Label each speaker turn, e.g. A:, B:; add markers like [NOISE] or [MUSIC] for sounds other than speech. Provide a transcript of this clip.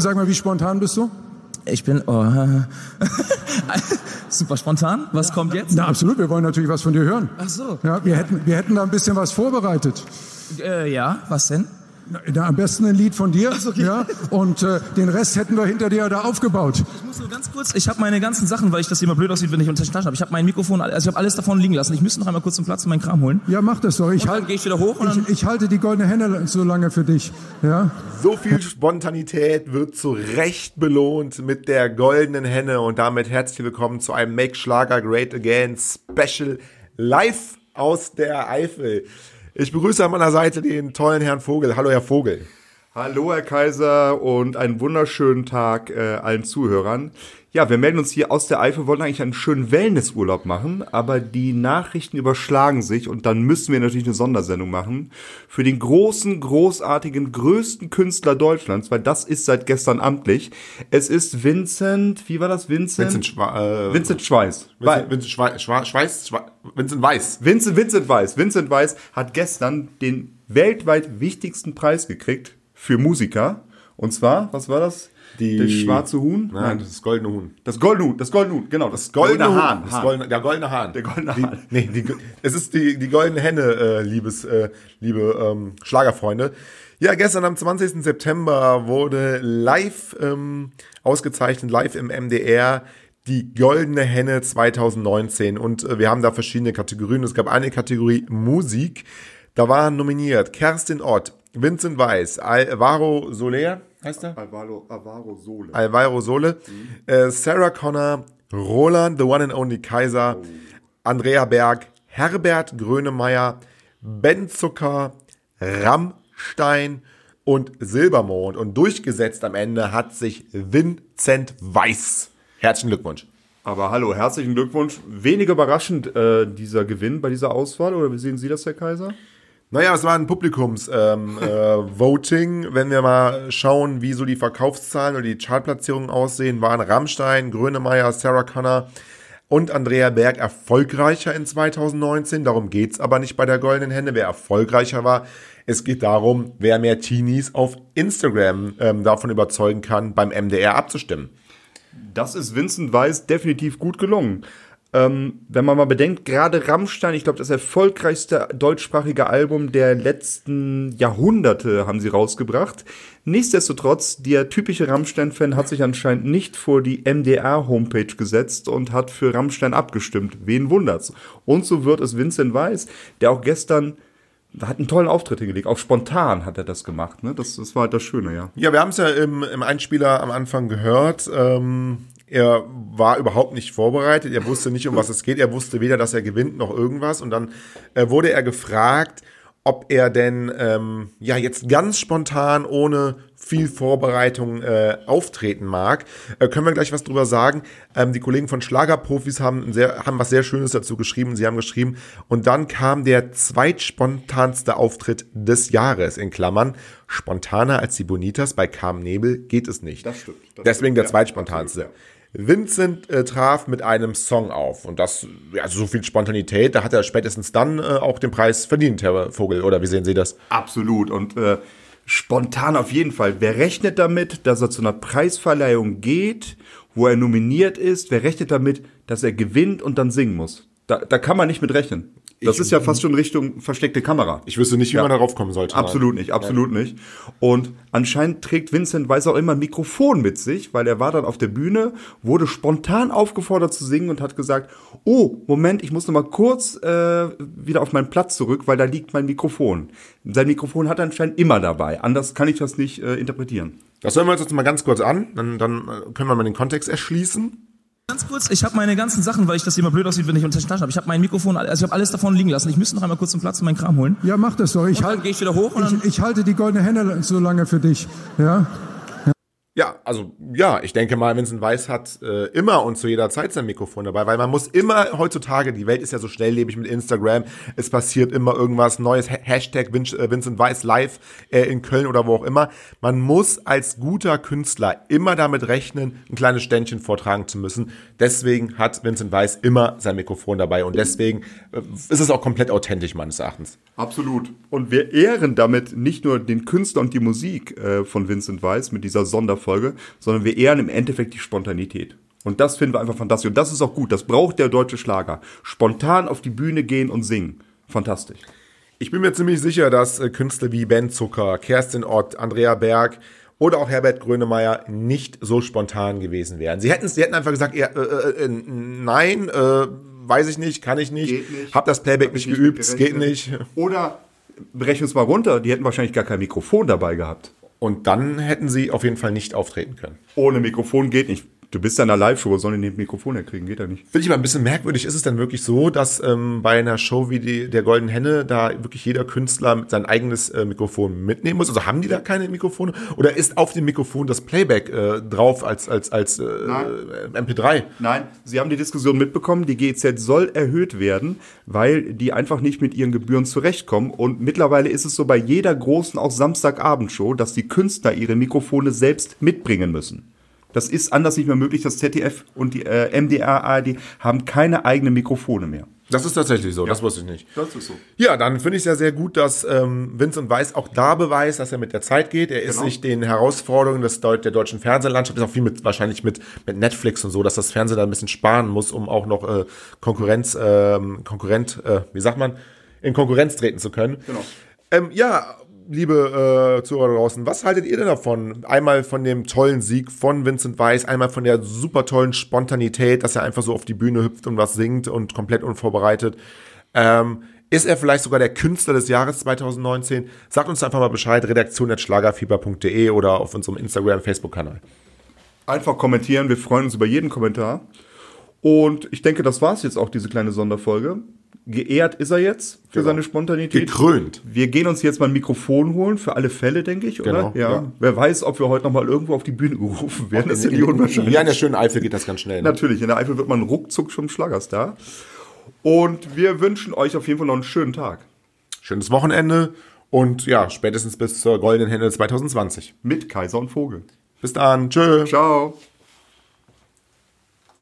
A: Sag mal, wie spontan bist du?
B: Ich bin oh, [LAUGHS] super spontan. Was kommt jetzt?
A: Na absolut, wir wollen natürlich was von dir hören.
B: Ach so.
A: Ja, wir hätten, wir hätten da ein bisschen was vorbereitet.
B: Äh, ja, was denn?
A: Na, am besten ein Lied von dir, okay. ja, und äh, den Rest hätten wir hinter dir da aufgebaut.
B: Ich muss nur ganz kurz, ich habe meine ganzen Sachen, weil ich das immer blöd aussieht, wenn ich unter den Taschen habe. Ich habe mein Mikrofon, also ich habe alles davon liegen lassen. Ich müsste noch einmal kurz zum Platz und meinen Kram holen.
A: Ja, mach das doch. Ich
B: und dann gehe ich wieder hoch. Und
A: ich, ich halte die goldene Henne so lange für dich. Ja.
C: So viel Spontanität wird zu Recht belohnt mit der goldenen Henne und damit herzlich willkommen zu einem Make Schlager Great Again Special live aus der Eifel. Ich begrüße an meiner Seite den tollen Herrn Vogel. Hallo, Herr Vogel.
D: Hallo, Herr Kaiser, und einen wunderschönen Tag äh, allen Zuhörern. Ja, wir melden uns hier aus der Eifel, wollten eigentlich einen schönen Wellnessurlaub machen, aber die Nachrichten überschlagen sich und dann müssen wir natürlich eine Sondersendung machen für den großen, großartigen, größten Künstler Deutschlands, weil das ist seit gestern amtlich. Es ist Vincent, wie war das, Vincent?
C: Vincent, Schwa
D: äh, Vincent Schweiß.
C: Vincent, Vincent Schweiß, Schweiß, Schweiß, Vincent Weiß.
D: Vincent, Vincent Weiß. Vincent Weiß hat gestern den weltweit wichtigsten Preis gekriegt für Musiker. Und zwar, was war das?
C: Die,
D: das schwarze Huhn?
C: Nein, Nein, das goldene Huhn.
D: Das goldene Huhn, das goldene Huhn, genau. Das goldene,
C: goldene
D: Hahn.
C: Das goldene, der goldene Hahn.
D: Der goldene
C: die,
D: Hahn.
C: Nee, die, es ist die, die goldene Henne, äh, liebes, äh, liebe ähm, Schlagerfreunde. Ja, gestern am 20. September wurde live ähm, ausgezeichnet, live im MDR, die Goldene Henne 2019. Und äh, wir haben da verschiedene Kategorien. Es gab eine Kategorie Musik. Da waren nominiert Kerstin Ott, Vincent Weiss, Alvaro Soler, heißt er?
D: Alvaro, Alvaro Sole.
C: Alvaro Sole, mhm. äh, Sarah Connor, Roland, the one and only Kaiser, oh. Andrea Berg, Herbert Grönemeyer, Ben Zucker, Rammstein und Silbermond. Und durchgesetzt am Ende hat sich Vincent Weiss. Herzlichen Glückwunsch.
D: Aber hallo, herzlichen Glückwunsch. Wenig überraschend äh, dieser Gewinn bei dieser Auswahl, oder wie sehen Sie das, Herr Kaiser?
C: Naja, es war ein Publikums-Voting. Ähm, äh, [LAUGHS] Wenn wir mal schauen, wie so die Verkaufszahlen oder die Chartplatzierungen aussehen, waren Rammstein, Grönemeyer, Sarah Connor und Andrea Berg erfolgreicher in 2019. Darum geht's aber nicht bei der Goldenen Hände, wer erfolgreicher war. Es geht darum, wer mehr Teenies auf Instagram ähm, davon überzeugen kann, beim MDR abzustimmen.
D: Das ist Vincent Weiss definitiv gut gelungen. Ähm, wenn man mal bedenkt, gerade Rammstein, ich glaube, das erfolgreichste deutschsprachige Album der letzten Jahrhunderte haben sie rausgebracht. Nichtsdestotrotz, der typische Rammstein-Fan hat sich anscheinend nicht vor die MDR-Homepage gesetzt und hat für Rammstein abgestimmt. Wen wundert's? Und so wird es Vincent Weiss, der auch gestern hat einen tollen Auftritt hingelegt. Auch spontan hat er das gemacht. Ne? Das, das war halt das Schöne, ja.
C: Ja, wir haben es ja im, im Einspieler am Anfang gehört. Ähm, er war überhaupt nicht vorbereitet. Er wusste nicht, um was es geht. Er wusste weder, dass er gewinnt, noch irgendwas. Und dann äh, wurde er gefragt, ob er denn ähm, ja jetzt ganz spontan ohne viel Vorbereitung äh, auftreten mag. Äh, können wir gleich was drüber sagen. Ähm, die Kollegen von Schlagerprofis haben, sehr, haben was sehr Schönes dazu geschrieben. Sie haben geschrieben, und dann kam der zweitspontanste Auftritt des Jahres, in Klammern. Spontaner als die Bonitas bei Carmen Nebel geht es nicht.
D: Das stimmt. Das
C: Deswegen
D: stimmt,
C: der
D: ja,
C: zweitspontanste.
D: absolut, ja.
C: Vincent äh, traf mit einem Song auf. Und das, also so viel Spontanität, da hat er spätestens dann äh, auch den Preis verdient, Herr Vogel. Oder wie sehen Sie das?
D: Absolut. Und äh, spontan auf jeden Fall. Wer rechnet damit, dass er zu einer Preisverleihung geht, wo er nominiert ist? Wer rechnet damit, dass er gewinnt und dann singen muss? Da, da kann man nicht mit rechnen. Das ist ja fast schon Richtung versteckte Kamera.
C: Ich wüsste nicht, wie ja. man darauf kommen sollte.
D: Absolut nicht, absolut ja. nicht. Und anscheinend trägt Vincent Weiss auch immer ein Mikrofon mit sich, weil er war dann auf der Bühne, wurde spontan aufgefordert zu singen und hat gesagt, oh, Moment, ich muss noch mal kurz äh, wieder auf meinen Platz zurück, weil da liegt mein Mikrofon. Sein Mikrofon hat er anscheinend immer dabei. Anders kann ich das nicht äh, interpretieren.
C: Das hören wir uns jetzt mal ganz kurz an, dann, dann äh, können wir mal den Kontext erschließen.
B: Ganz kurz, ich habe meine ganzen Sachen, weil ich das immer blöd aussieht, wenn ich unter den Taschen habe. Ich habe mein Mikrofon, also ich habe alles davon liegen lassen. Ich müsste noch einmal kurz zum Platz und meinen Kram holen.
A: Ja, mach das doch. Ich
B: und dann halt, gehe ich wieder hoch.
A: Und ich, ich halte die goldene Henne so lange für dich. Ja.
C: Ja, also ja, ich denke mal, Vincent Weiss hat äh, immer und zu jeder Zeit sein Mikrofon dabei, weil man muss immer heutzutage, die Welt ist ja so schnelllebig mit Instagram, es passiert immer irgendwas Neues, Hashtag äh, Vincent Weiss live äh, in Köln oder wo auch immer. Man muss als guter Künstler immer damit rechnen, ein kleines Ständchen vortragen zu müssen. Deswegen hat Vincent Weiss immer sein Mikrofon dabei und deswegen äh, ist es auch komplett authentisch meines Erachtens.
D: Absolut. Und wir ehren damit nicht nur den Künstler und die Musik äh, von Vincent Weiss mit dieser Sonderfolge, Sonderfolge, sondern wir ehren im Endeffekt die Spontanität. Und das finden wir einfach fantastisch. Und das ist auch gut. Das braucht der deutsche Schlager. Spontan auf die Bühne gehen und singen. Fantastisch.
C: Ich bin mir ziemlich sicher, dass äh, Künstler wie Ben Zucker, Kerstin Ott, Andrea Berg oder auch Herbert Grönemeyer nicht so spontan gewesen wären. Sie hätten, sie hätten einfach gesagt, ja, äh, äh, äh, nein, äh, weiß ich nicht, kann ich nicht,
D: nicht.
C: hab das Playback
D: Hab
C: nicht
D: ich nicht
C: geübt, es geht nicht. [LAUGHS]
D: Oder berechnen wir es mal runter, die hätten wahrscheinlich gar kein Mikrofon dabei gehabt.
C: Und dann hätten sie auf jeden Fall nicht auftreten können.
D: Ohne Mikrofon geht nicht. Du bist ja in einer Live-Show, was sollen die ein Mikrofon herkriegen? Geht ja nicht.
C: Finde ich mal ein bisschen merkwürdig. Ist es denn wirklich so, dass ähm, bei einer Show wie die, der Golden Henne da wirklich jeder Künstler sein eigenes äh, Mikrofon mitnehmen muss? Also haben die da keine Mikrofone? Oder ist auf dem Mikrofon das Playback äh, drauf als, als, als äh, MP3?
D: Nein, Sie haben die Diskussion mitbekommen, die GEZ soll erhöht werden, weil die einfach nicht mit ihren Gebühren zurechtkommen. Und mittlerweile ist es so bei jeder großen, auch Samstagabendshow, dass die Künstler ihre Mikrofone selbst mitbringen müssen. Das ist anders nicht mehr möglich. Das ZDF und die äh, MDR, ARD haben keine eigenen Mikrofone mehr.
C: Das ist tatsächlich so, das wusste ich nicht.
D: Das ist so.
C: Ja, dann finde ich es ja sehr gut, dass ähm, Vincent Weiss auch da beweist, dass er mit der Zeit geht. Er ist
D: Genau.
C: sich den Herausforderungen des Deut der deutschen Fernsehlandschaft, ist auch viel mit, wahrscheinlich mit, mit Netflix und so, dass das Fernsehen da ein bisschen sparen muss, um auch noch äh, Konkurrenz, ähm, Konkurrent, äh, wie sagt man, in Konkurrenz treten zu können.
D: Genau.
C: Ähm, ja, liebe äh, Zuhörer draußen, was haltet ihr denn davon? Einmal von dem tollen Sieg von Vincent Weiss, einmal von der super tollen Spontanität, dass er einfach so auf die Bühne hüpft und was singt und komplett unvorbereitet. Ähm, ist er vielleicht sogar der Künstler des Jahres 2019? Sagt uns einfach mal Bescheid, redaktion.schlagerfieber.de oder auf unserem Instagram, Facebook-Kanal.
D: Einfach kommentieren, wir freuen uns über jeden Kommentar. Und ich denke, das war's jetzt auch, diese kleine Sonderfolge. Geehrt ist er jetzt für seine Spontanität.
C: Gekrönt.
D: Wir gehen uns jetzt mal ein Mikrofon holen, für alle Fälle, denke ich, oder?
C: Genau, ja.
D: Wer weiß, ob wir heute noch mal irgendwo auf die Bühne gerufen werden. Das ist ja nicht unwahrscheinlich.
C: Ja, in der schönen Eifel geht das ganz schnell. Ne?
D: Natürlich, in der Eifel wird man ruckzuck schon Schlagerstar. Und wir wünschen euch auf jeden Fall noch einen schönen Tag.
C: Schönes Wochenende und ja, spätestens bis zur Goldenen Hände 2020.
D: Mit Kaiser und Vogel.
C: Bis dann. Tschö.
D: Ciao.